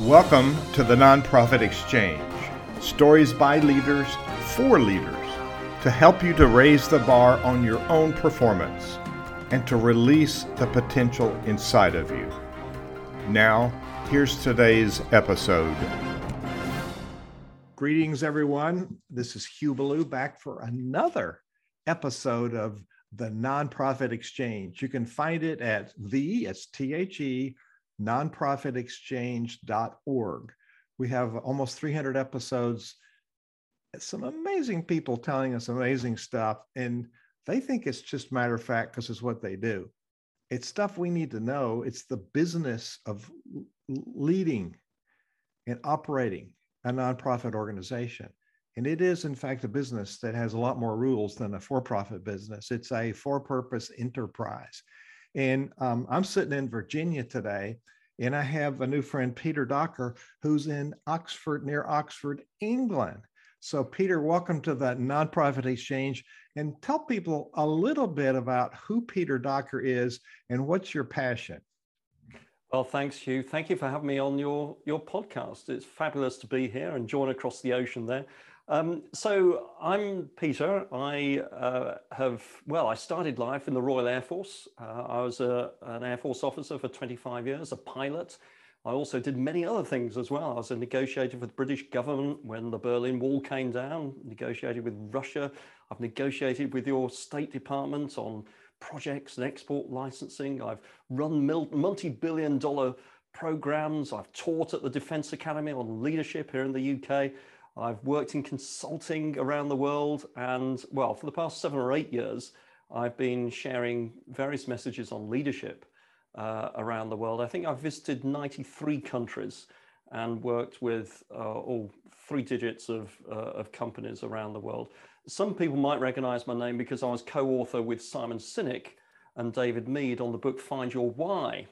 Welcome to the Nonprofit Exchange stories by leaders for leaders to help you to raise the bar on your own performance and to release the potential inside of you. Now, here's today's episode. Greetings, everyone. This is Hugh Ballou back for another episode of the Nonprofit Exchange. You can find it at the, it's T H E, nonprofitexchange.org. We have almost 300 episodes, some amazing people telling us amazing stuff. And they think it's just matter of fact because it's what they do. It's stuff we need to know. It's the business of leading and operating a nonprofit organization. And it is, in fact, a business that has a lot more rules than a for profit business. It's a for purpose enterprise. And um, I'm sitting in Virginia today, and I have a new friend, Peter Docker, who's in Oxford, near Oxford, England. So, Peter, welcome to the Nonprofit Exchange. And tell people a little bit about who Peter Docker is and what's your passion. Well, thanks, Hugh. Thank you for having me on your, your podcast. It's fabulous to be here and join across the ocean there. Um, so I'm Peter. I uh, have, well, I started life in the Royal Air Force. Uh, I was a, an Air Force officer for 25 years, a pilot. I also did many other things as well. I was a negotiator with the British government when the Berlin Wall came down, negotiated with Russia. I've negotiated with your State Department on projects and export licensing. I've run multi-billion dollar programs. I've taught at the Defense Academy on leadership here in the UK. I've worked in consulting around the world. And well, for the past seven or eight years, I've been sharing various messages on leadership uh, around the world. I think I've visited 93 countries and worked with uh, all three digits of, uh, of companies around the world. Some people might recognize my name because I was co author with Simon Sinek and David Mead on the book Find Your Why,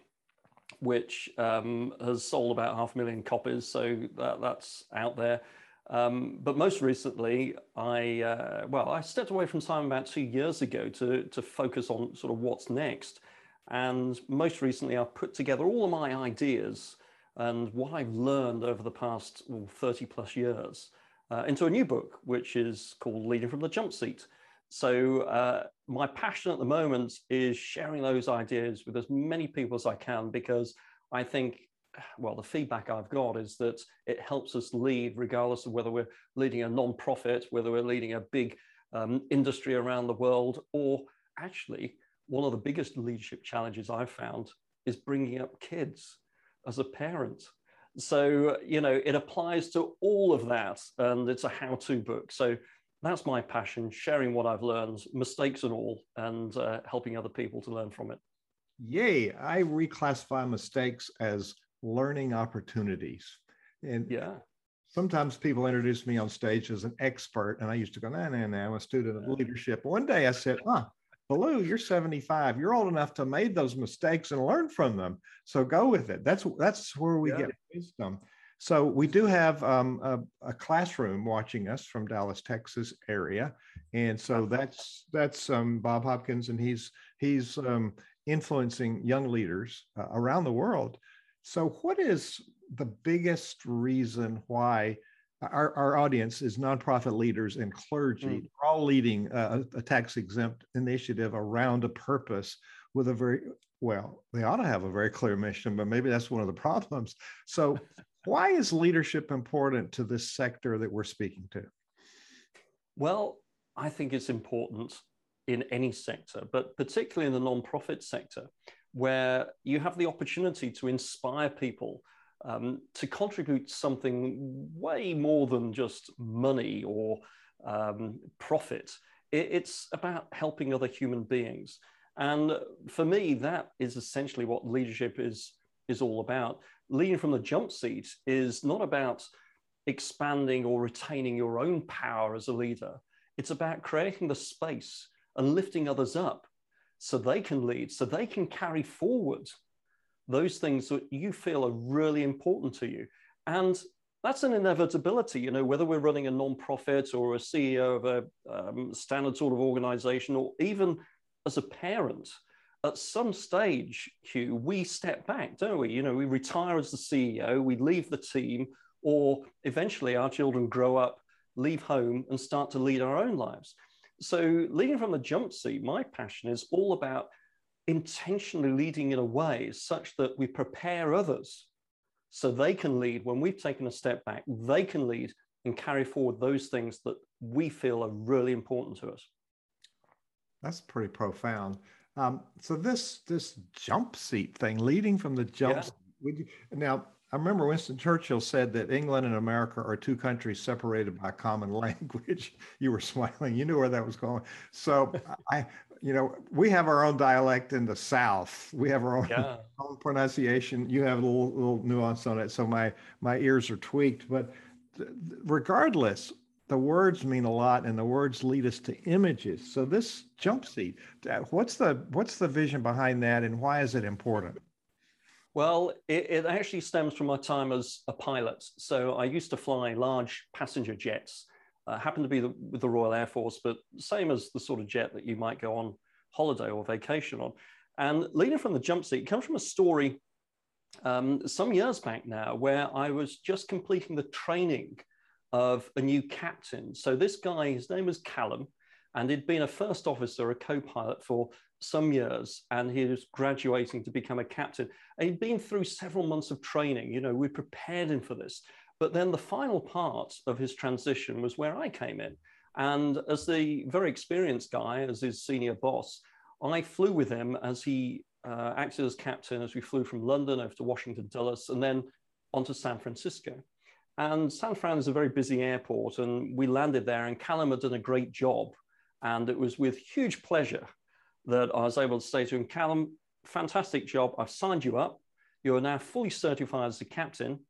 which um, has sold about half a million copies. So that, that's out there. Um, but most recently, I uh, well, I stepped away from Simon about two years ago to to focus on sort of what's next. And most recently, I've put together all of my ideas and what I've learned over the past well, 30 plus years uh, into a new book, which is called Leading from the Jump Seat. So, uh, my passion at the moment is sharing those ideas with as many people as I can because I think well, the feedback I've got is that it helps us lead, regardless of whether we're leading a non-profit, whether we're leading a big um, industry around the world, or actually, one of the biggest leadership challenges I've found is bringing up kids as a parent. So, you know, it applies to all of that, and it's a how to book. So, that's my passion sharing what I've learned, mistakes and all, and uh, helping other people to learn from it. Yay. I reclassify mistakes as learning opportunities. And yeah, sometimes people introduce me on stage as an expert, and I used to go, nah, nah, nah, I'm a student of leadership. One day I said, huh, Ballou, you're 75. You're old enough to made those mistakes and learn from them. So go with it. That's that's where we yeah. get wisdom. So we do have um, a, a, classroom watching us from Dallas, Texas area, and so that's that's um, Bob Hopkins, and he's he's um, influencing young leaders uh, around the world so, what is the biggest reason why our, our audience is nonprofit leaders and clergy? Mm. We're all leading a, a tax exempt initiative around a purpose with a very well, they ought to have a very clear mission, but maybe that's one of the problems. So, why is leadership important to this sector that we're speaking to? Well, I think it's important in any sector, but particularly in the nonprofit sector, where you have the opportunity to inspire people um, to contribute something way more than just money or um, profit. It, it's about helping other human beings. And for me, that is essentially what leadership is, is all about. Leading from the jump seat is not about expanding or retaining your own power as a leader. It's about creating the space and lifting others up so they can lead, so they can carry forward those things that you feel are really important to you. And that's an inevitability, you know, whether we're running a non-profit or a CEO of a um, standard sort of organization, or even as a parent, at some stage, Hugh, we step back, don't we? You know, we retire as the CEO, we leave the team, or eventually our children grow up, leave home, and start to lead our own lives. So, leading from the jump seat, my passion is all about intentionally leading in a way such that we prepare others so they can lead when we've taken a step back, they can lead and carry forward those things that we feel are really important to us. That's pretty profound. Um, so this this jump seat thing, leading from the jump. Yeah. Seat, now, I remember Winston Churchill said that England and America are two countries separated by common language. You were smiling. You knew where that was going. So I, you know, we have our own dialect in the South. We have our own, yeah. own pronunciation. You have a little, little nuance on it. So my my ears are tweaked. But th- regardless, the words mean a lot and the words lead us to images so this jump seat what's the what's the vision behind that and why is it important well it, it actually stems from my time as a pilot so i used to fly large passenger jets uh, happened to be the, with the royal air force but same as the sort of jet that you might go on holiday or vacation on and leading from the jump seat comes from a story um, some years back now where i was just completing the training of a new captain. So this guy, his name was Callum, and he'd been a first officer, a co-pilot for some years, and he was graduating to become a captain. And he'd been through several months of training. You know, we prepared him for this. But then the final part of his transition was where I came in. And as the very experienced guy, as his senior boss, I flew with him as he uh, acted as captain as we flew from London over to Washington Dulles and then on to San Francisco. And San Fran is a very busy airport, and we landed there, and Callum had done a great job. And it was with huge pleasure that I was able to say to him, Callum, fantastic job. I've signed you up. You are now fully certified as a captain.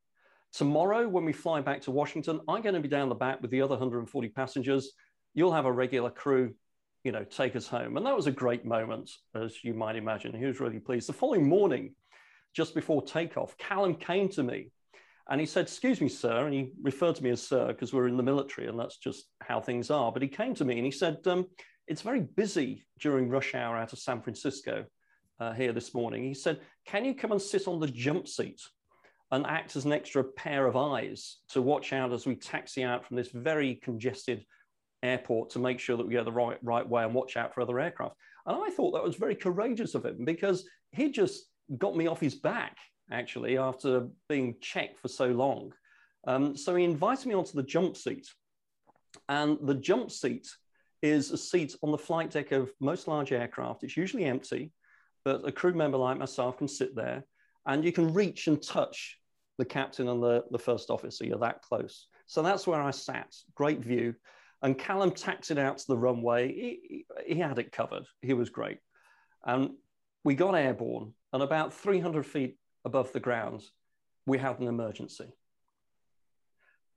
Tomorrow, when we fly back to Washington, I'm going to be down the back with the other 140 passengers. You'll have a regular crew, you know, take us home. And that was a great moment, as you might imagine. He was really pleased. The following morning, just before takeoff, Callum came to me and he said, Excuse me, sir. And he referred to me as sir because we're in the military and that's just how things are. But he came to me and he said, um, It's very busy during rush hour out of San Francisco uh, here this morning. He said, Can you come and sit on the jump seat and act as an extra pair of eyes to watch out as we taxi out from this very congested airport to make sure that we go the right, right way and watch out for other aircraft? And I thought that was very courageous of him because he just got me off his back actually, after being checked for so long. Um, so he invited me onto the jump seat. And the jump seat is a seat on the flight deck of most large aircraft. It's usually empty, but a crew member like myself can sit there and you can reach and touch the captain and the, the first officer. You're that close. So that's where I sat. Great view. And Callum taxied out to the runway. He, he, had it covered. He was great. And we got airborne, and about 300 feet above the ground, we had an emergency.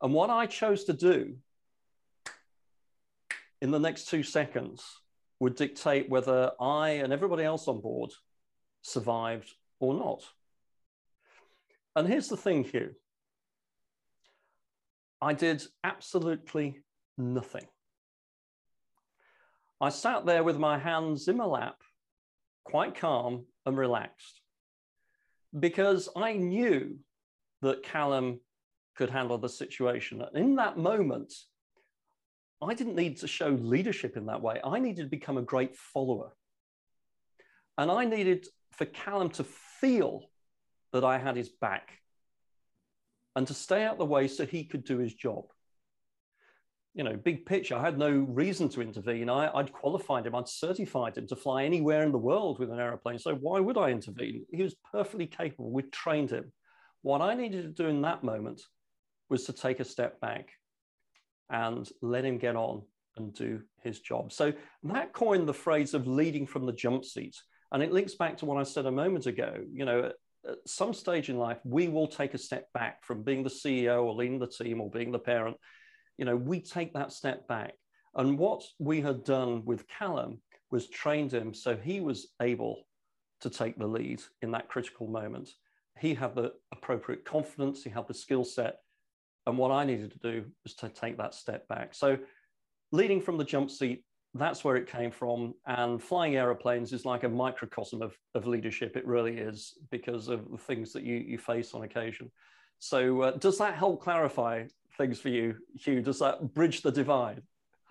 And what I chose to do in the next two seconds would dictate whether I and everybody else on board survived or not. And here's the thing, Hugh I did absolutely nothing. I sat there with my hands in my lap, quite calm and relaxed because I knew that Callum could handle the situation. And in that moment, I didn't need to show leadership in that way. I needed to become a great follower. And I needed for Callum to feel that I had his back and to stay out the way so he could do his job you know, big picture, I had no reason to intervene. I, would qualified him, I'd certified him to fly anywhere in the world with an aeroplane. So why would I intervene? He was perfectly capable. We trained him. What I needed to do in that moment was to take a step back and let him get on and do his job. So that coined the phrase of leading from the jump seat. And it links back to what I said a moment ago. You know, at some stage in life, we will take a step back from being the CEO or leading the team or being the parent you know, we take that step back. And what we had done with Callum was trained him so he was able to take the lead in that critical moment. He had the appropriate confidence, he had the skill set. And what I needed to do was to take that step back. So, leading from the jump seat that's where it came from. And flying aeroplanes is like a microcosm of, of leadership. It really is because of the things that you, you face on occasion. So, uh, does that help clarify things for you, Hugh? Does that bridge the divide?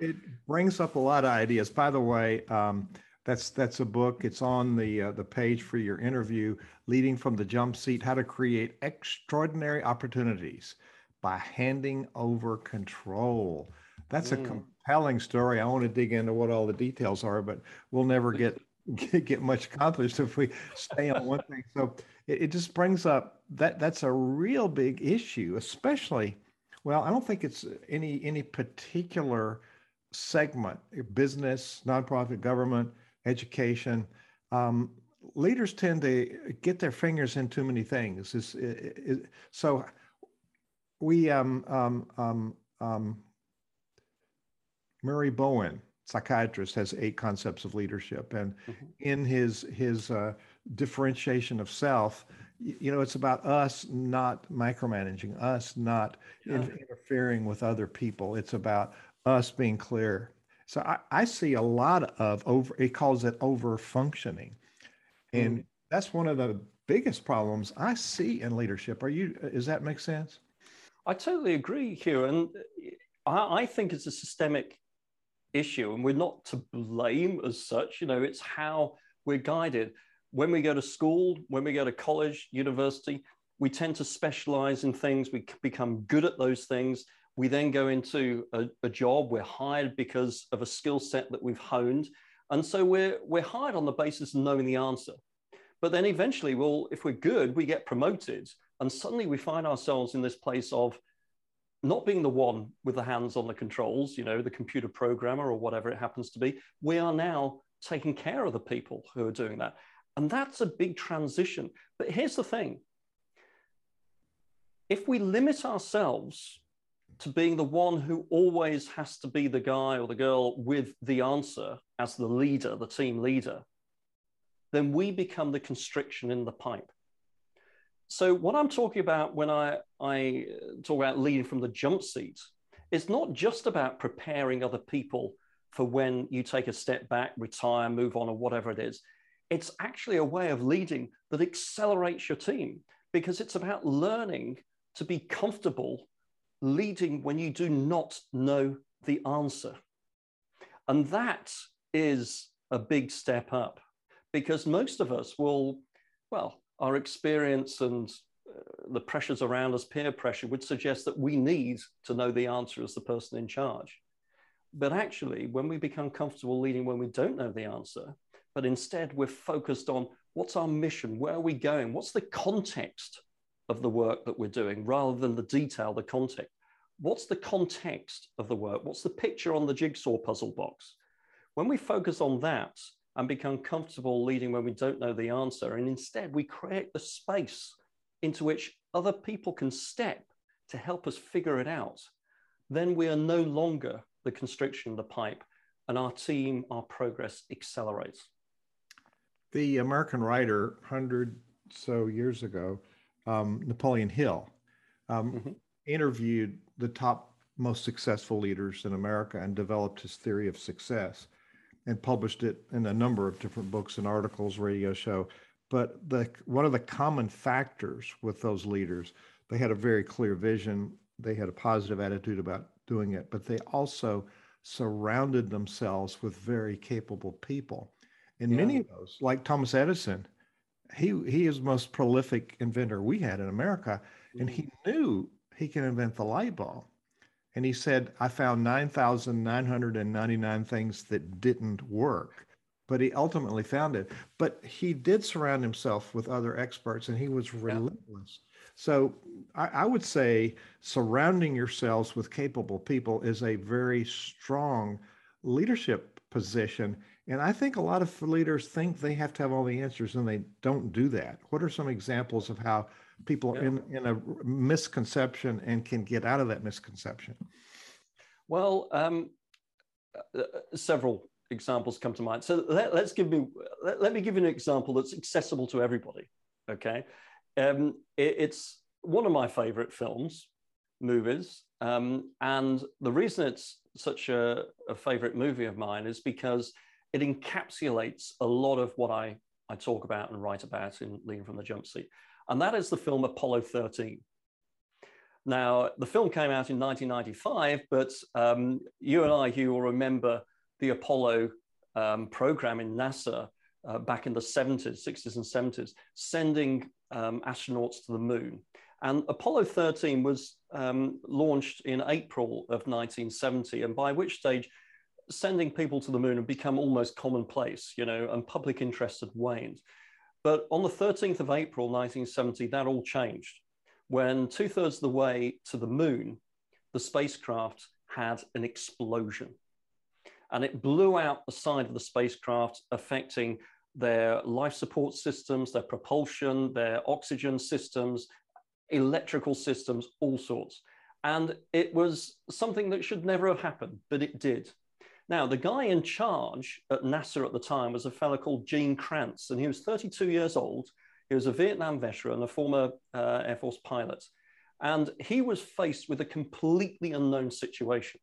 It brings up a lot of ideas. By the way, um, that's that's a book. It's on the uh, the page for your interview, leading from the jump seat: How to create extraordinary opportunities by handing over control. That's mm. a compelling story. I want to dig into what all the details are, but we'll never get get, get much accomplished if we stay on one thing. So it, it just brings up that that's a real big issue, especially. Well, I don't think it's any any particular segment, business, nonprofit, government, education. Um, leaders tend to get their fingers in too many things. It's, it, it, so we um, um, um, um, Murray Bowen, psychiatrist, has eight concepts of leadership, and mm-hmm. in his his uh, differentiation of self, you know, it's about us not micromanaging, us not yeah. interfering with other people. It's about us being clear. So I, I see a lot of over. He calls it over functioning, and mm. that's one of the biggest problems I see in leadership. Are you? Does that make sense? I totally agree, Hugh, and I, I think it's a systemic issue, and we're not to blame as such. You know, it's how we're guided. When we go to school, when we go to college, university, we tend to specialize in things. We become good at those things. We then go into a, a job. We're hired because of a skill set that we've honed. And so we're, we're hired on the basis of knowing the answer. But then eventually, well, if we're good, we get promoted. And suddenly we find ourselves in this place of not being the one with the hands on the controls, you know, the computer programmer or whatever it happens to be. We are now taking care of the people who are doing that. And that's a big transition. But here's the thing if we limit ourselves to being the one who always has to be the guy or the girl with the answer as the leader, the team leader, then we become the constriction in the pipe. So, what I'm talking about when I, I uh, talk about leading from the jump seat, it's not just about preparing other people for when you take a step back, retire, move on, or whatever it is. It's actually a way of leading that accelerates your team because it's about learning to be comfortable leading when you do not know the answer. And that is a big step up because most of us will, well, our experience and uh, the pressures around us, peer pressure, would suggest that we need to know the answer as the person in charge. But actually, when we become comfortable leading when we don't know the answer, but instead we're focused on what's our mission, where are we going, what's the context of the work that we're doing rather than the detail, the context. What's the context of the work? What's the picture on the jigsaw puzzle box? When we focus on that and become comfortable leading when we don't know the answer, and instead we create the space into which other people can step to help us figure it out, then we are no longer the constriction of the pipe and our team, our progress accelerates. The American writer, 100 so years ago, um, Napoleon Hill, um, mm-hmm. interviewed the top most successful leaders in America and developed his theory of success and published it in a number of different books and articles, radio show. But the one of the common factors with those leaders, they had a very clear vision, they had a positive attitude about doing it, but they also surrounded themselves with very capable people. And yeah. many of those, like Thomas Edison, he he is the most prolific inventor we had in America, and he mm-hmm. knew he can invent the light bulb. And he said, I found 9,999 things that didn't work, but he ultimately found it. But he did surround himself with other experts and he was relentless. Yeah. So I, I, would say surrounding yourselves with capable people is a very strong leadership position. And I think a lot of leaders think they have to have all the answers and they don't do that. What are some examples of how people yeah. in, in a misconception and can get out of that misconception? Well, um, uh, uh, several examples come to mind. So let, us give me let, let, me give you an example that's accessible to everybody. Okay, um, it, it's one of my favorite films, movies. Um, and the reason it's such a, a favorite movie of mine is because it encapsulates a lot of what I, I talk about and write about in Leading from the Jump Seat. And that is the film Apollo 13. Now, the film came out in 1995, but um, you and I, Hugh, will remember the Apollo um, program in NASA uh, back in the 70s, 60s, and 70s, sending um, astronauts to the moon. And Apollo 13 was um, launched in April of 1970, and by which stage sending people to the moon had become almost commonplace, you know, and public interest had waned. But on the 13th of April 1970, that all changed when two thirds of the way to the moon, the spacecraft had an explosion. And it blew out the side of the spacecraft, affecting their life support systems, their propulsion, their oxygen systems, electrical systems, all sorts. And it was something that should never have happened, but it did. Now, the guy in charge at NASA at the time was a fellow called Gene Kranz, and he was 32 years old. He was a Vietnam veteran, a former uh, Air Force pilot. And he was faced with a completely unknown situation.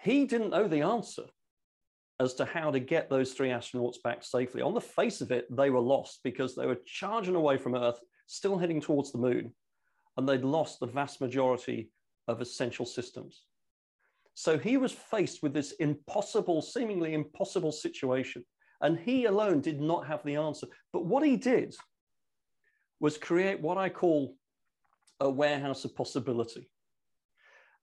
He didn't know the answer as to how to get those three astronauts back safely. On the face of it, they were lost because they were charging away from Earth still heading towards the moon, and they'd lost the vast majority of essential systems. So he was faced with this impossible, seemingly impossible situation, and he alone did not have the answer. But what he did was create what I call a warehouse of possibility.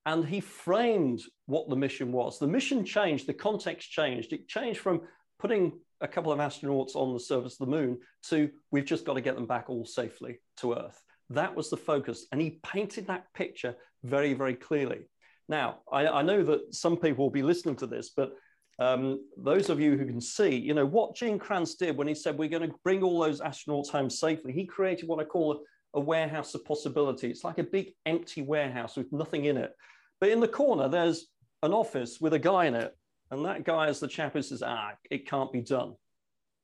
And he framed what the mission was. The mission changed, the context changed. It changed from putting a couple of astronauts on the surface of the moon to we've just got to get them back all safely to Earth. That was the focus. And he painted that picture very, very clearly. Now, I, I know that some people will be listening to this, but um, those of you who can see, you know, what Gene Kranz did when he said we're going to bring all those astronauts home safely, he created what I call a, a warehouse of possibility. It's like a big empty warehouse with nothing in it. But in the corner, there's an office with a guy in it and that guy is the chap who says, ah, it can't be done.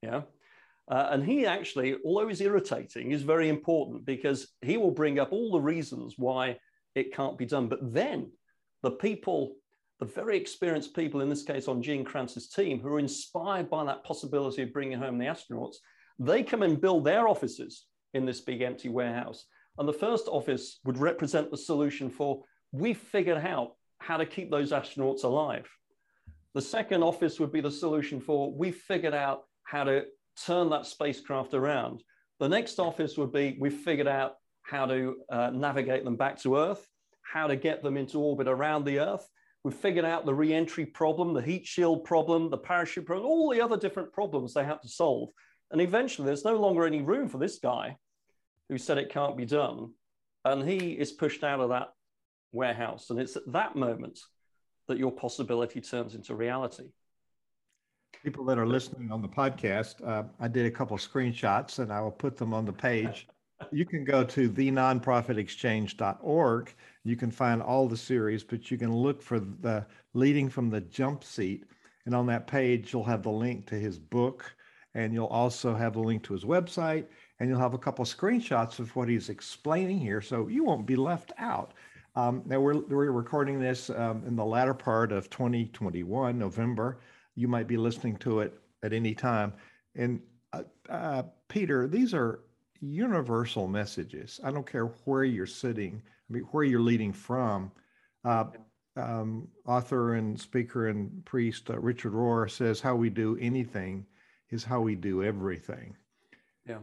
Yeah. Uh, and he actually, although he's irritating, is very important because he will bring up all the reasons why it can't be done. But then the people, the very experienced people, in this case on Gene Kranz's team, who are inspired by that possibility of bringing home the astronauts, they come and build their offices in this big empty warehouse. And the first office would represent the solution for we figured out how to keep those astronauts alive. The second office would be the solution for we figured out how to turn that spacecraft around. The next office would be we figured out how to uh, navigate them back to Earth, how to get them into orbit around the Earth. We've figured out the re-entry problem, the heat shield problem, the parachute problem, all the other different problems they had to solve. And eventually, there's no longer any room for this guy who said it can't be done. And he is pushed out of that warehouse. And it's at that moment that your possibility turns into reality. People that are listening on the podcast, uh, I did a couple of screenshots and I will put them on the page. You can go to thenonprofitexchange.org. You can find all the series, but you can look for the leading from the jump seat. And on that page, you'll have the link to his book, and you'll also have a link to his website, and you'll have a couple of screenshots of what he's explaining here. So you won't be left out. Um, now we're, we're recording this um, in the latter part of 2021, November. You might be listening to it at any time. And uh, uh, Peter, these are universal messages. I don't care where you're sitting, I mean, where you're leading from. Uh, um, author and speaker and priest uh, Richard Rohr says, How we do anything is how we do everything. Yeah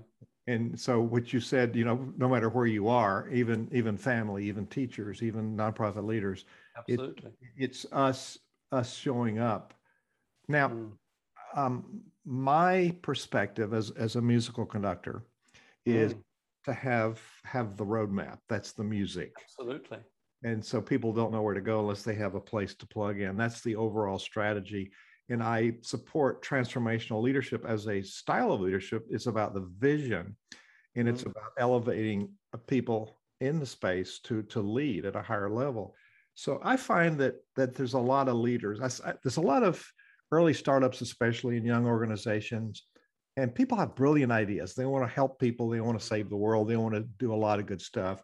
and so what you said you know no matter where you are even even family even teachers even nonprofit leaders absolutely it, it's us us showing up now mm. um, my perspective as as a musical conductor is mm. to have have the roadmap that's the music absolutely and so people don't know where to go unless they have a place to plug in that's the overall strategy and I support transformational leadership as a style of leadership. It's about the vision, and it's mm-hmm. about elevating people in the space to to lead at a higher level. So I find that that there's a lot of leaders. I, there's a lot of early startups, especially in young organizations, and people have brilliant ideas. They want to help people. They want to save the world. They want to do a lot of good stuff.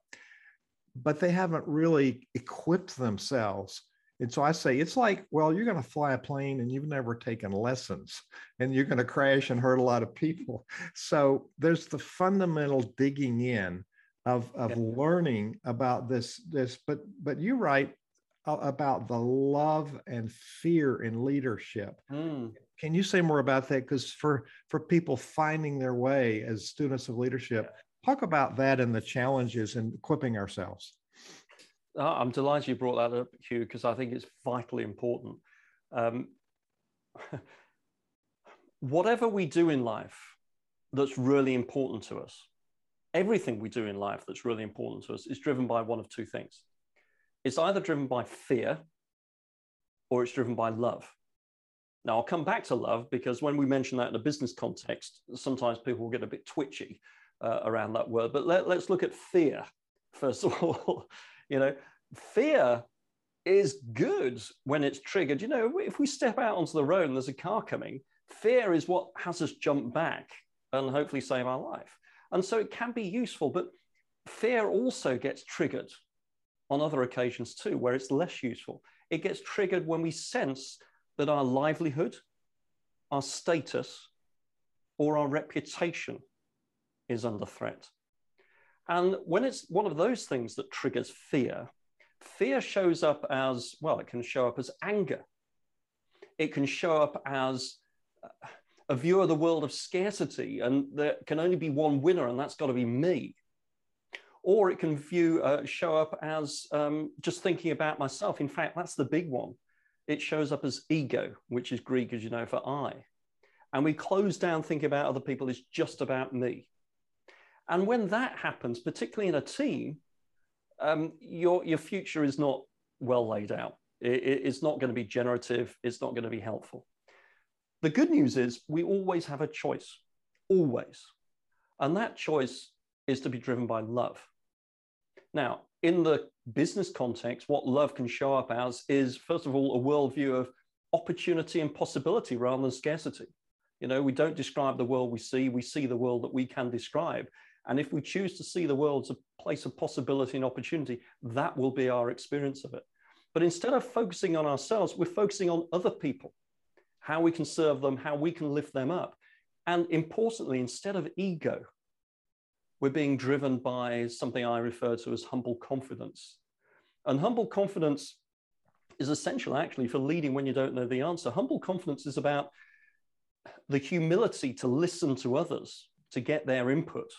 but they haven't really equipped themselves. And so I say, it's like, well, you're going to fly a plane and you've never taken lessons and you're going to crash and hurt a lot of people. So there's the fundamental digging in of, of yeah. learning about this, this, but, but you write about the love and fear in leadership. Mm. Can you say more about that? Because for, for people finding their way as students of leadership, talk about that and the challenges in equipping ourselves. Oh, I'm delighted you brought that up, Hugh, because I think it's vitally important. Um, whatever we do in life that's really important to us, everything we do in life that's really important to us is driven by one of two things. It's either driven by fear or it's driven by love. Now, I'll come back to love because when we mention that in a business context, sometimes people will get a bit twitchy uh, around that word. But let, let's look at fear, first of all. you know, fear is good when it's triggered. You know, if we step out onto the road and there's a car coming, fear is what has us jump back and hopefully save our life. And so it can be useful, but fear also gets triggered on other occasions too, where it's less useful. It gets triggered when we sense that our livelihood, our status, or our reputation is under threat. And when it's one of those things that triggers fear, fear shows up as well, it can show up as anger. It can show up as a view of the world of scarcity, and there can only be one winner, and that's got to be me. Or it can view, uh, show up as um, just thinking about myself. In fact, that's the big one. It shows up as ego, which is Greek, as you know, for I. And we close down thinking about other people is just about me. And when that happens, particularly in a team, um, your, your future is not well laid out. It, it's not going to be generative. It's not going to be helpful. The good news is we always have a choice, always. And that choice is to be driven by love. Now, in the business context, what love can show up as is, first of all, a worldview of opportunity and possibility rather than scarcity. You know, we don't describe the world we see, we see the world that we can describe. And if we choose to see the world as a place of possibility and opportunity, that will be our experience of it. But instead of focusing on ourselves, we're focusing on other people, how we can serve them, how we can lift them up. And importantly, instead of ego, we're being driven by something I refer to as humble confidence. And humble confidence is essential actually for leading when you don't know the answer. Humble confidence is about the humility to listen to others, to get their input,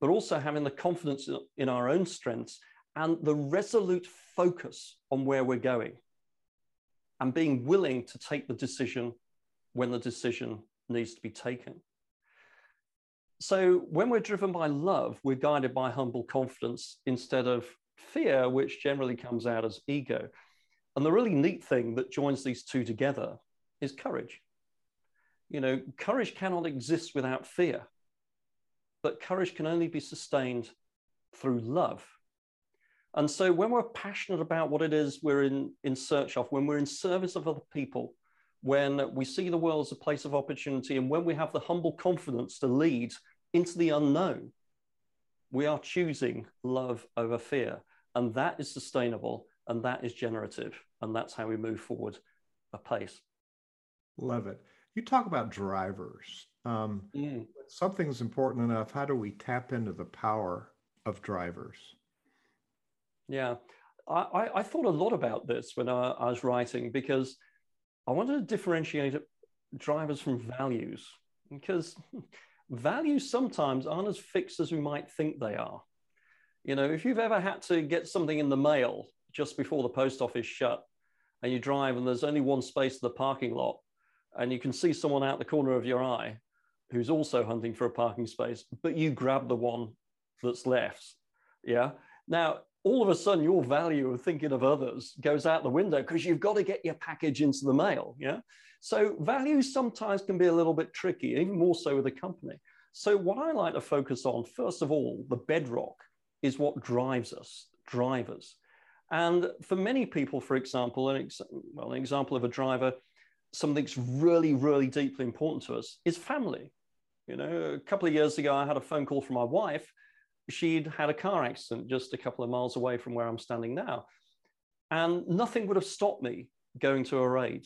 but also having the confidence in our own strengths and the resolute focus on where we're going and being willing to take the decision when the decision needs to be taken. So, when we're driven by love, we're guided by humble confidence instead of fear, which generally comes out as ego. And the really neat thing that joins these two together is courage. You know, courage cannot exist without fear but courage can only be sustained through love. And so when we're passionate about what it is we're in, in search of, when we're in service of other people, when we see the world as a place of opportunity, and when we have the humble confidence to lead into the unknown, we are choosing love over fear. And that is sustainable and that is generative. And that's how we move forward a pace. Love it. You talk about drivers. Um, mm. Something's important enough. How do we tap into the power of drivers? Yeah, I, I thought a lot about this when I, I was writing because I wanted to differentiate drivers from values because values sometimes aren't as fixed as we might think they are. You know, if you've ever had to get something in the mail just before the post office shut and you drive and there's only one space in the parking lot and you can see someone out the corner of your eye who's also hunting for a parking space, but you grab the one that's left. Yeah. Now, all of a sudden, your value of thinking of others goes out the window because you've got to get your package into the mail. Yeah. So, values sometimes can be a little bit tricky, even more so with a company. So, what I like to focus on, first of all, the bedrock is what drives us, drivers. And for many people, for example, an, ex- well, an example of a driver, something that's really, really deeply important to us is family. You know, a couple of years ago, I had a phone call from my wife she'd had a car accident just a couple of miles away from where I'm standing now. And nothing would have stopped me going to her aid.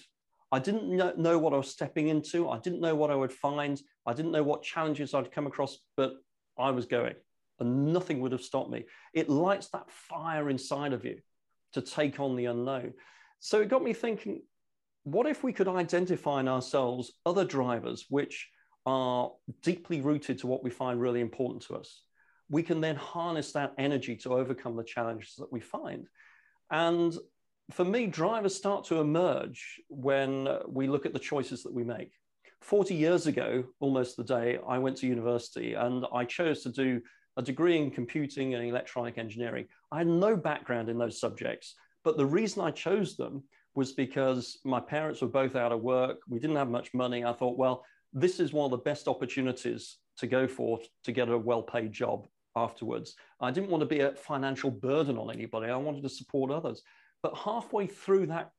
I didn't know what I was stepping into. I didn't know what I would find. I didn't know what challenges I'd come across, but I was going and nothing would have stopped me. It lights that fire inside of you to take on the unknown. So it got me thinking what if we could identify in ourselves other drivers which are deeply rooted to what we find really important to us? We can then harness that energy to overcome the challenges that we find. And for me, drivers start to emerge when we look at the choices that we make. 40 years ago, almost the day, I went to university and I chose to do a degree in computing and electronic engineering. I had no background in those subjects, but the reason I chose them was because my parents were both out of work. We didn't have much money. I thought, well, this is one of the best opportunities to go for to get a well paid job afterwards. I didn't want to be a financial burden on anybody. I wanted to support others. But halfway through that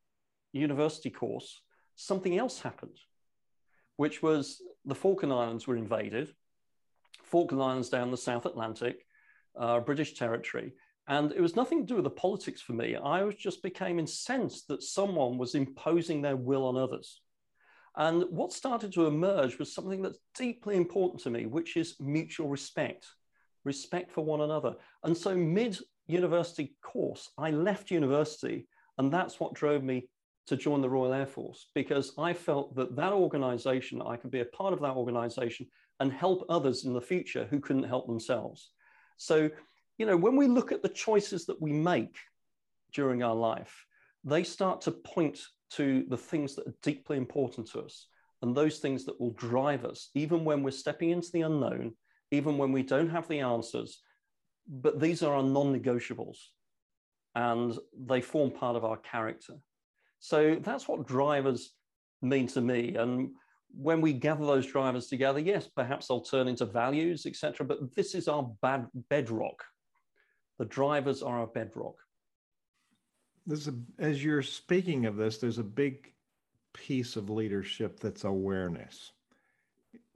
university course, something else happened, which was the Falkland Islands were invaded. Falkland Islands down the South Atlantic, uh, British territory. And it was nothing to do with the politics for me. I was just became incensed that someone was imposing their will on others. And what started to emerge was something that's deeply important to me, which is mutual respect, respect for one another. And so, mid university course, I left university, and that's what drove me to join the Royal Air Force because I felt that that organization, I could be a part of that organization and help others in the future who couldn't help themselves. So, you know, when we look at the choices that we make during our life, they start to point to the things that are deeply important to us and those things that will drive us, even when we're stepping into the unknown, even when we don't have the answers. But these are our non negotiables and they form part of our character. So that's what drivers mean to me. And when we gather those drivers together, yes, perhaps they'll turn into values, etc. But this is our bad bedrock. The drivers are our bedrock. There's a, as you're speaking of this, there's a big piece of leadership that's awareness.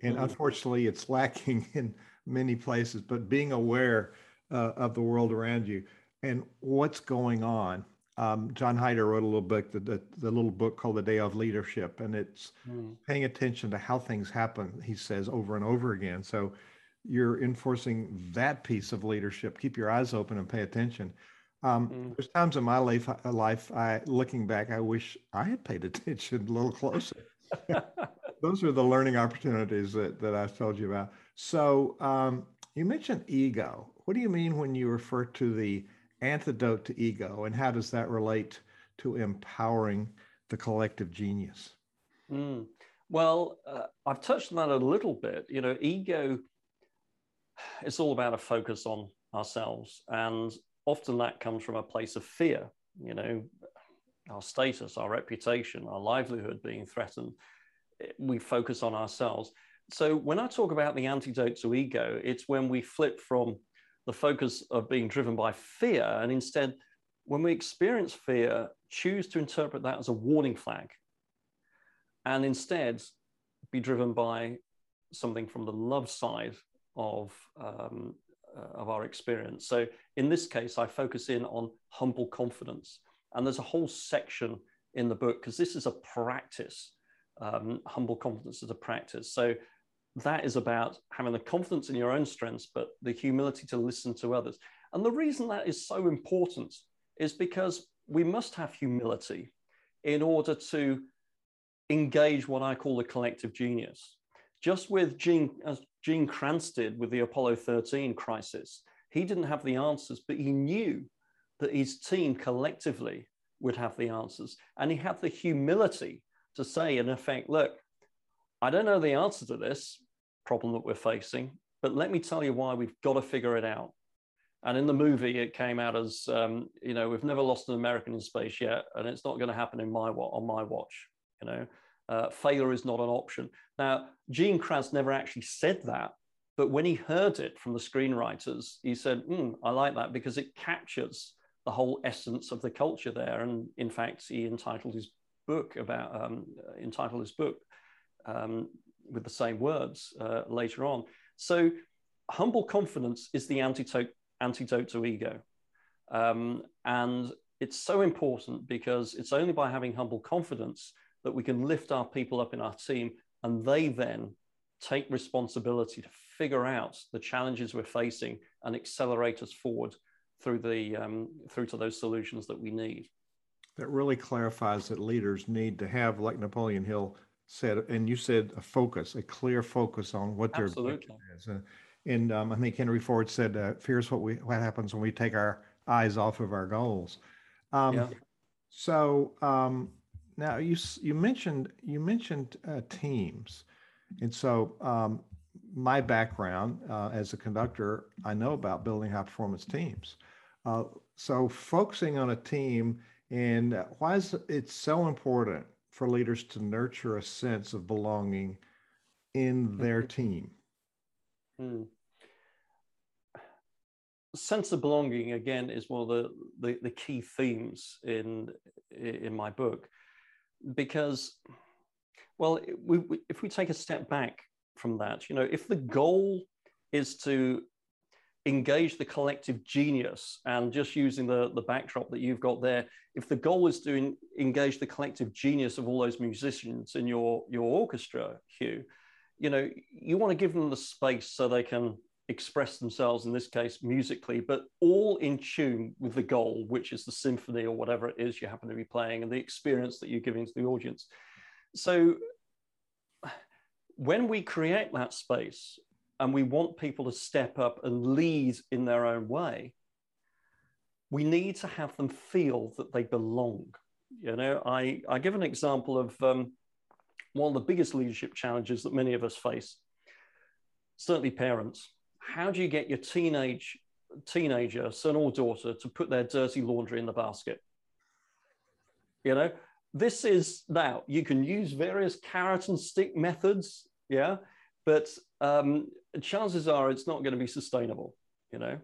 And mm-hmm. unfortunately, it's lacking in many places, but being aware uh, of the world around you and what's going on um, John Heider wrote a little book, the, the, the, little book called The Tao of Leadership, and it's mm. paying attention to how things happen, he says over and over again. So you're enforcing that piece of leadership. Keep your eyes open and pay attention. Um, mm. There's times in my life, uh, life, I looking back, I wish I had paid attention a little closer. Those are the learning opportunities that, that I've told you about. So um, you mentioned ego. What do you mean when you refer to the antidote to ego and how does that relate to empowering the collective genius mm. well uh, i've touched on that a little bit you know ego it's all about a focus on ourselves and often that comes from a place of fear you know our status our reputation our livelihood being threatened we focus on ourselves so when i talk about the antidote to ego it's when we flip from the focus of being driven by fear. And instead, when we experience fear, choose to interpret that as a warning flag and instead be driven by something from the love side of, um, uh, of our experience. So in this case, I focus in on humble confidence. And there's a whole section in the book because this is a practice. Um, humble confidence is a practice. So that is about having the confidence in your own strengths, but the humility to listen to others. And the reason that is so important is because we must have humility in order to engage what I call the collective genius. Just with Gene, as Gene Kranz did with the Apollo 13 crisis, he didn't have the answers, but he knew that his team collectively would have the answers. And he had the humility to say, in effect, look, I don't know the answer to this problem that we're facing, but let me tell you why we've got to figure it out. And in the movie, it came out as, um, you know, we've never lost an American in space yet, and it's not going to happen in my on my watch. You know, uh, failure is not an option. Now, Gene Kranz never actually said that, but when he heard it from the screenwriters, he said, mm, "I like that because it captures the whole essence of the culture there." And in fact, he entitled his book about um, entitled his book um, with the same words uh, later on. So humble confidence is the antidote, antidote to ego. Um, and it's so important because it's only by having humble confidence that we can lift our people up in our team and they then take responsibility to figure out the challenges we're facing and accelerate us forward through the um, through to those solutions that we need. That really clarifies that leaders need to have, like Napoleon Hill said, and you said a focus, a clear focus on what their Absolutely. is. Uh, and um, I think Henry Ford said, uh, "Fear is what we what happens when we take our eyes off of our goals." Um, yeah. So um, now you you mentioned you mentioned uh, teams, and so um, my background uh, as a conductor, I know about building high performance teams. Uh, so focusing on a team and why is it so important for leaders to nurture a sense of belonging in their team? Hmm. Sense of belonging again is one of the, the, the key themes in in my book because well we, we, if we take a step back from that. You know, if the goal is to engage the collective genius and just using the, the backdrop that you've got there, if the goal is to in, engage the collective genius of all those musicians in your, your orchestra, Hugh, you know, you want to give them the space so they can express themselves, in this case, musically, but all in tune with the goal, which is the symphony or whatever it is you happen to be playing and the experience that you're giving to the audience. So when we create that space and we want people to step up and lead in their own way, we need to have them feel that they belong. You know, I, I give an example of um, one of the biggest leadership challenges that many of us face, certainly parents. How do you get your teenage teenager, son or daughter, to put their dirty laundry in the basket? You know, this is now you can use various carrot and stick methods yeah but um, chances are it's not going to be sustainable you know?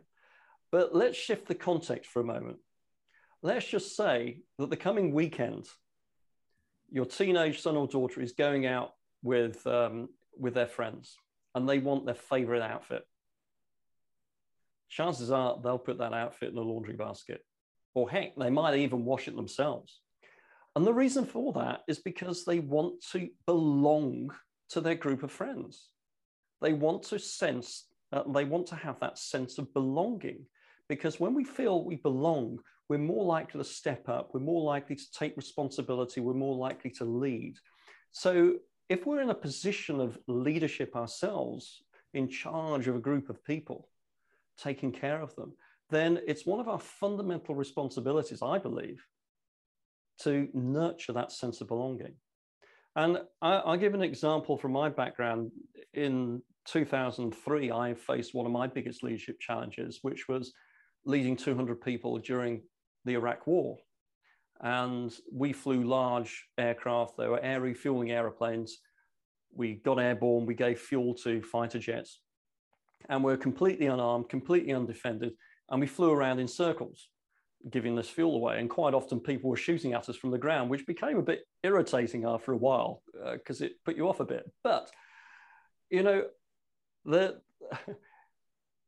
But let's shift the context for a moment. Let's just say that the coming weekend your teenage son or daughter is going out with um, with their friends and they want their favorite outfit. Chances are they'll put that outfit in the laundry basket. Or heck they might even wash it themselves. And the reason for that is because they want to belong to their group of friends. They want to sense, uh, they want to have that sense of belonging because when we feel we belong, we're more likely to step up, we're more likely to take responsibility, we're more likely to lead. So if we're in a position of leadership ourselves, in charge of a group of people, taking care of them, then it's one of our fundamental responsibilities, I believe, to nurture that sense of belonging. And I, will give an example from my background. In 2003, I faced one of my biggest leadership challenges, which was leading 200 people during the Iraq War. And we flew large aircraft, they were air refueling aeroplanes. We got airborne, we gave fuel to fighter jets, and we we're completely unarmed, completely undefended, and we flew around in circles giving this fuel away. And quite often people were shooting at us from the ground, which became a bit irritating after a while because uh, it put you off a bit. But, you know, the,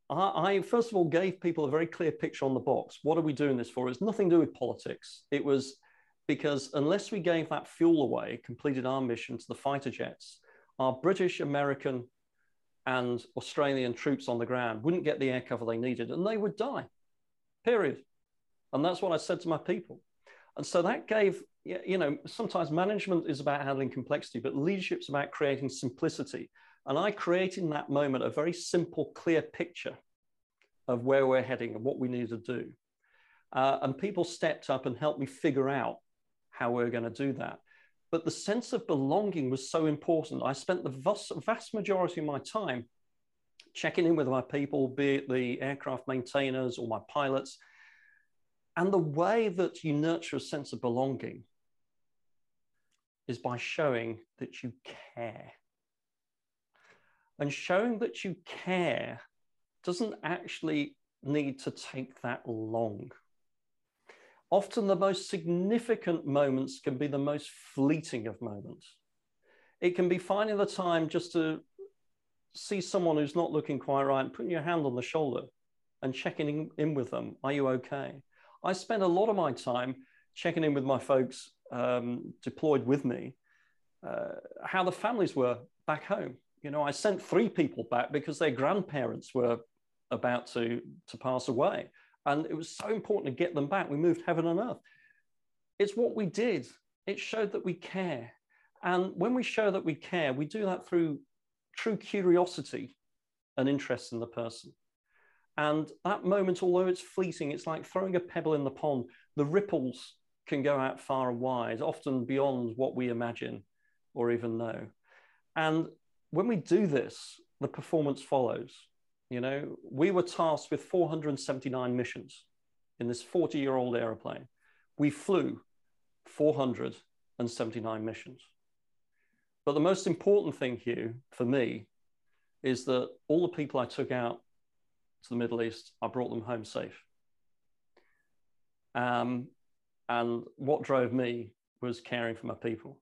I, first of all gave people a very clear picture on the box. What are we doing this for? It's nothing to do with politics. It was because unless we gave that fuel away, completed our mission to the fighter jets, our British, American, and Australian troops on the ground wouldn't get the air cover they needed and they would die. Period. And that's what I said to my people. And so that gave, you know, sometimes management is about handling complexity, but leadership's about creating simplicity. And I created in that moment a very simple, clear picture of where we're heading and what we need to do. Uh, and people stepped up and helped me figure out how we we're going to do that. But the sense of belonging was so important. I spent the vast, vast majority of my time checking in with my people, be it the aircraft maintainers or my pilots, and the way that you nurture a sense of belonging is by showing that you care. And showing that you care doesn't actually need to take that long. Often, the most significant moments can be the most fleeting of moments. It can be finding the time just to see someone who's not looking quite right and putting your hand on the shoulder and checking in, in with them. Are you okay? I spend a lot of my time checking in with my folks um, deployed with me, uh, how the families were back home. You know, I sent three people back because their grandparents were about to, to pass away. And it was so important to get them back. We moved heaven and earth. It's what we did. It showed that we care. And when we show that we care, we do that through true curiosity and interest in the person. And that moment, although it's fleeting, it's like throwing a pebble in the pond. The ripples can go out far and wide, often beyond what we imagine or even know. And when we do this, the performance follows. You know, we were tasked with 479 missions in this 40 year old aeroplane. We flew 479 missions. But the most important thing, Hugh, for me, is that all the people I took out to the Middle East, I brought them home safe. Um, and what drove me was caring for my people.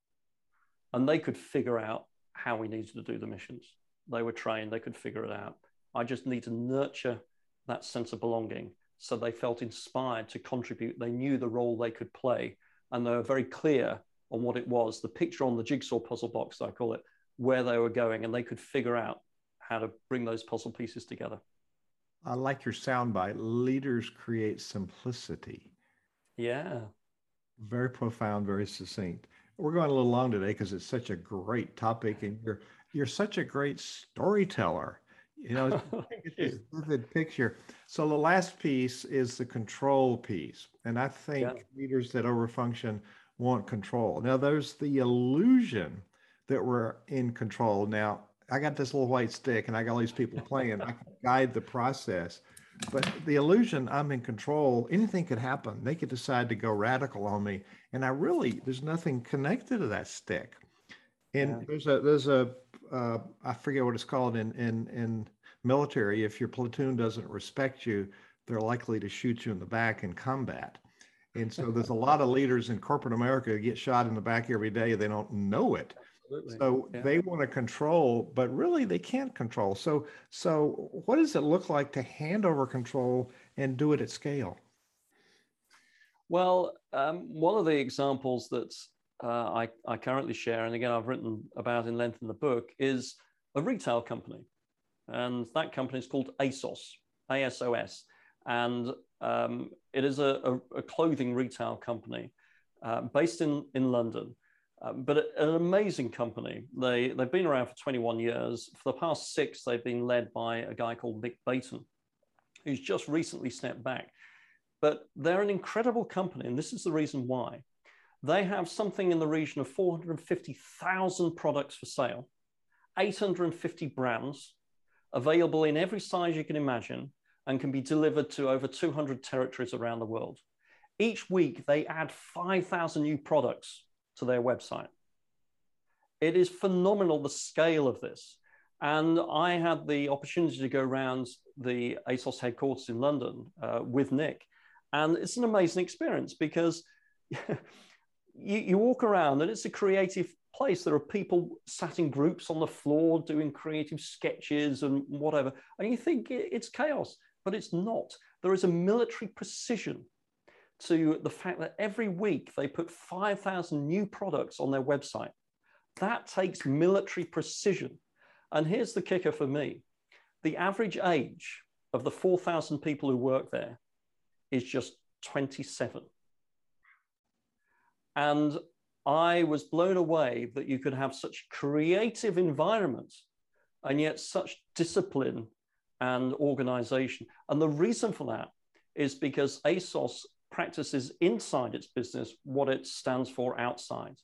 And they could figure out how we needed to do the missions. They were trained, they could figure it out. I just need to nurture that sense of belonging so they felt inspired to contribute. They knew the role they could play, and they were very clear on what it was the picture on the jigsaw puzzle box, I call it, where they were going, and they could figure out how to bring those puzzle pieces together. I like your soundbite. Leaders create simplicity. Yeah. Very profound, very succinct. We're going a little long today because it's such a great topic, and you're you're such a great storyteller. You know, it's a vivid picture. So the last piece is the control piece, and I think yeah. leaders that overfunction want control. Now, there's the illusion that we're in control. Now, I got this little white stick, and I got all these people playing. I can guide the process, but the illusion I'm in control, anything could happen. They could decide to go radical on me. And I really, there's nothing connected to that stick. And yeah. there's a, there's a, uh, I forget what it's called in, in, in military. If your platoon doesn't respect you, they're likely to shoot you in the back in combat. And so there's a lot of leaders in corporate America who get shot in the back every day. They don't know it. Absolutely. So yeah. they want to control, but really they can't control. So so what does it look like to hand over control and do it at scale? Well, um, one of the examples that uh, I, I currently share, and again I've written about in length in the book, is a retail company, and that company is called ASOS, ASOS, and um, it is a, a, a, clothing retail company uh, based in in London. Um, but an amazing company. They, they've been around for 21 years. For the past six, they've been led by a guy called Nick Beighton, who's just recently stepped back. But they're an incredible company, and this is the reason why. They have something in the region of 450,000 products for sale, 850 brands available in every size you can imagine, and can be delivered to over 200 territories around the world. Each week, they add 5,000 new products to their website. It is phenomenal the scale of this. And I had the opportunity to go around the ASOS headquarters in London uh, with Nick. And it's an amazing experience because you, you walk around and it's a creative place. There are people sat in groups on the floor doing creative sketches and whatever. And you think it's chaos, but it's not. There is a military precision to the fact that every week they put 5,000 new products on their website. That takes military precision. And here's the kicker for me the average age of the 4,000 people who work there is just 27. And I was blown away that you could have such creative environment and yet such discipline and organization. And the reason for that is because ASOS practices inside its business what it stands for outside.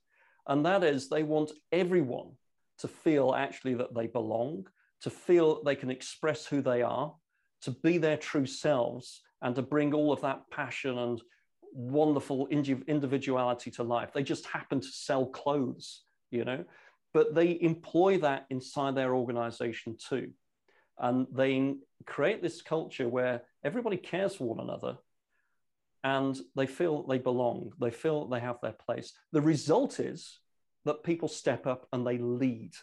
And that is, they want everyone to feel actually that they belong, to feel they can express who they are, to be their true selves, and to bring all of that passion and wonderful individuality to life. They just happen to sell clothes, you know, but they employ that inside their organization too. And they create this culture where everybody cares for one another and they feel they belong, they feel they have their place. The result is that people step up and they lead.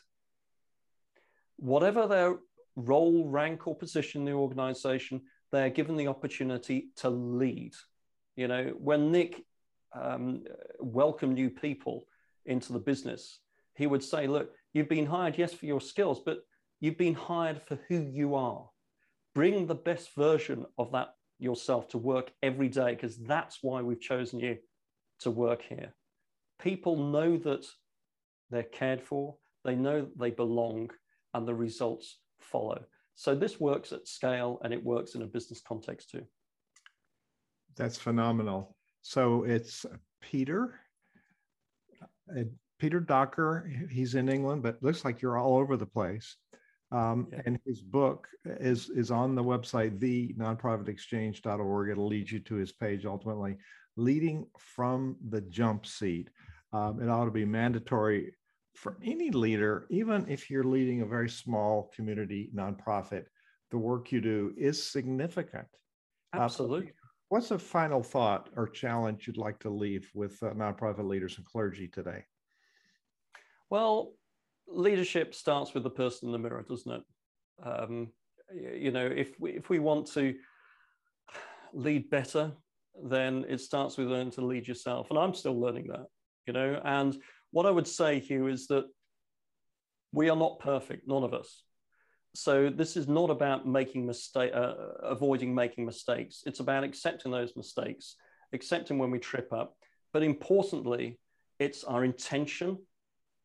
whatever their role, rank, or position in the organization, they're given the opportunity to lead. You know, when Nick um, welcomed new people into the business, he would say, Look, you've been hired, yes, for your skills, but you've been hired for who you are. Bring the best version of that yourself to work every day, because that's why we've chosen you to work here. People know that they're cared for, they know they belong, and the results follow. So this works at scale and it works in a business context too. That's phenomenal. So it's Peter, uh, Peter Docker. He's in England, but looks like you're all over the place. Um, yeah. And his book is is on the website, the nonprofitexchange.org. It'll lead you to his page ultimately, leading from the jump seat. Um, it ought to be mandatory for any leader, even if you're leading a very small community nonprofit, the work you do is significant. Uh, Absolutely. Uh, what's a final thought or challenge you'd like to leave with uh, nonprofit leaders and clergy today? Well, leadership starts with the person in the mirror, doesn't it? Um, you know, if we if we want to lead better, then it starts with learning to lead yourself. And I'm still learning that, you know, and what I would say, Hugh, is that we are not perfect, none of us. So this is not about making mistake, uh, avoiding making mistakes. It's about accepting those mistakes, accepting when we trip up. But importantly, it's our intention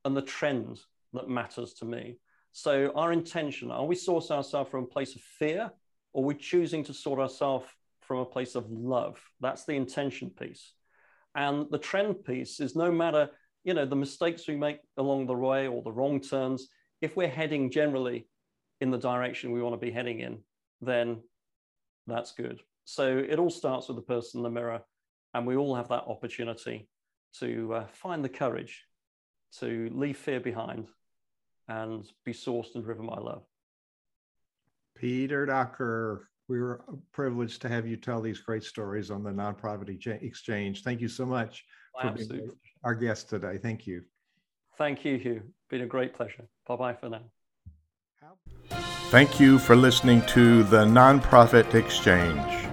and the trend that matters to me. So our intention, are we source ourselves from a place of fear or are we choosing to sort ourselves from a place of love? That's the intention piece. And the trend piece is no matter you know, the mistakes we make along the way or the wrong turns, if we're heading generally in the direction we want to be heading in, then that's good. So it all starts with the person in the mirror, and we all have that opportunity to uh, find the courage to leave fear behind and be sourced and driven by love. Peter Docker, we were privileged to have you tell these great stories on the nonprofit exchange. Thank you so much for Absolutely. being our guest today. Thank you. Thank you, Hugh. Been a great pleasure. Bye bye for now. Thank you for listening to the Nonprofit Exchange.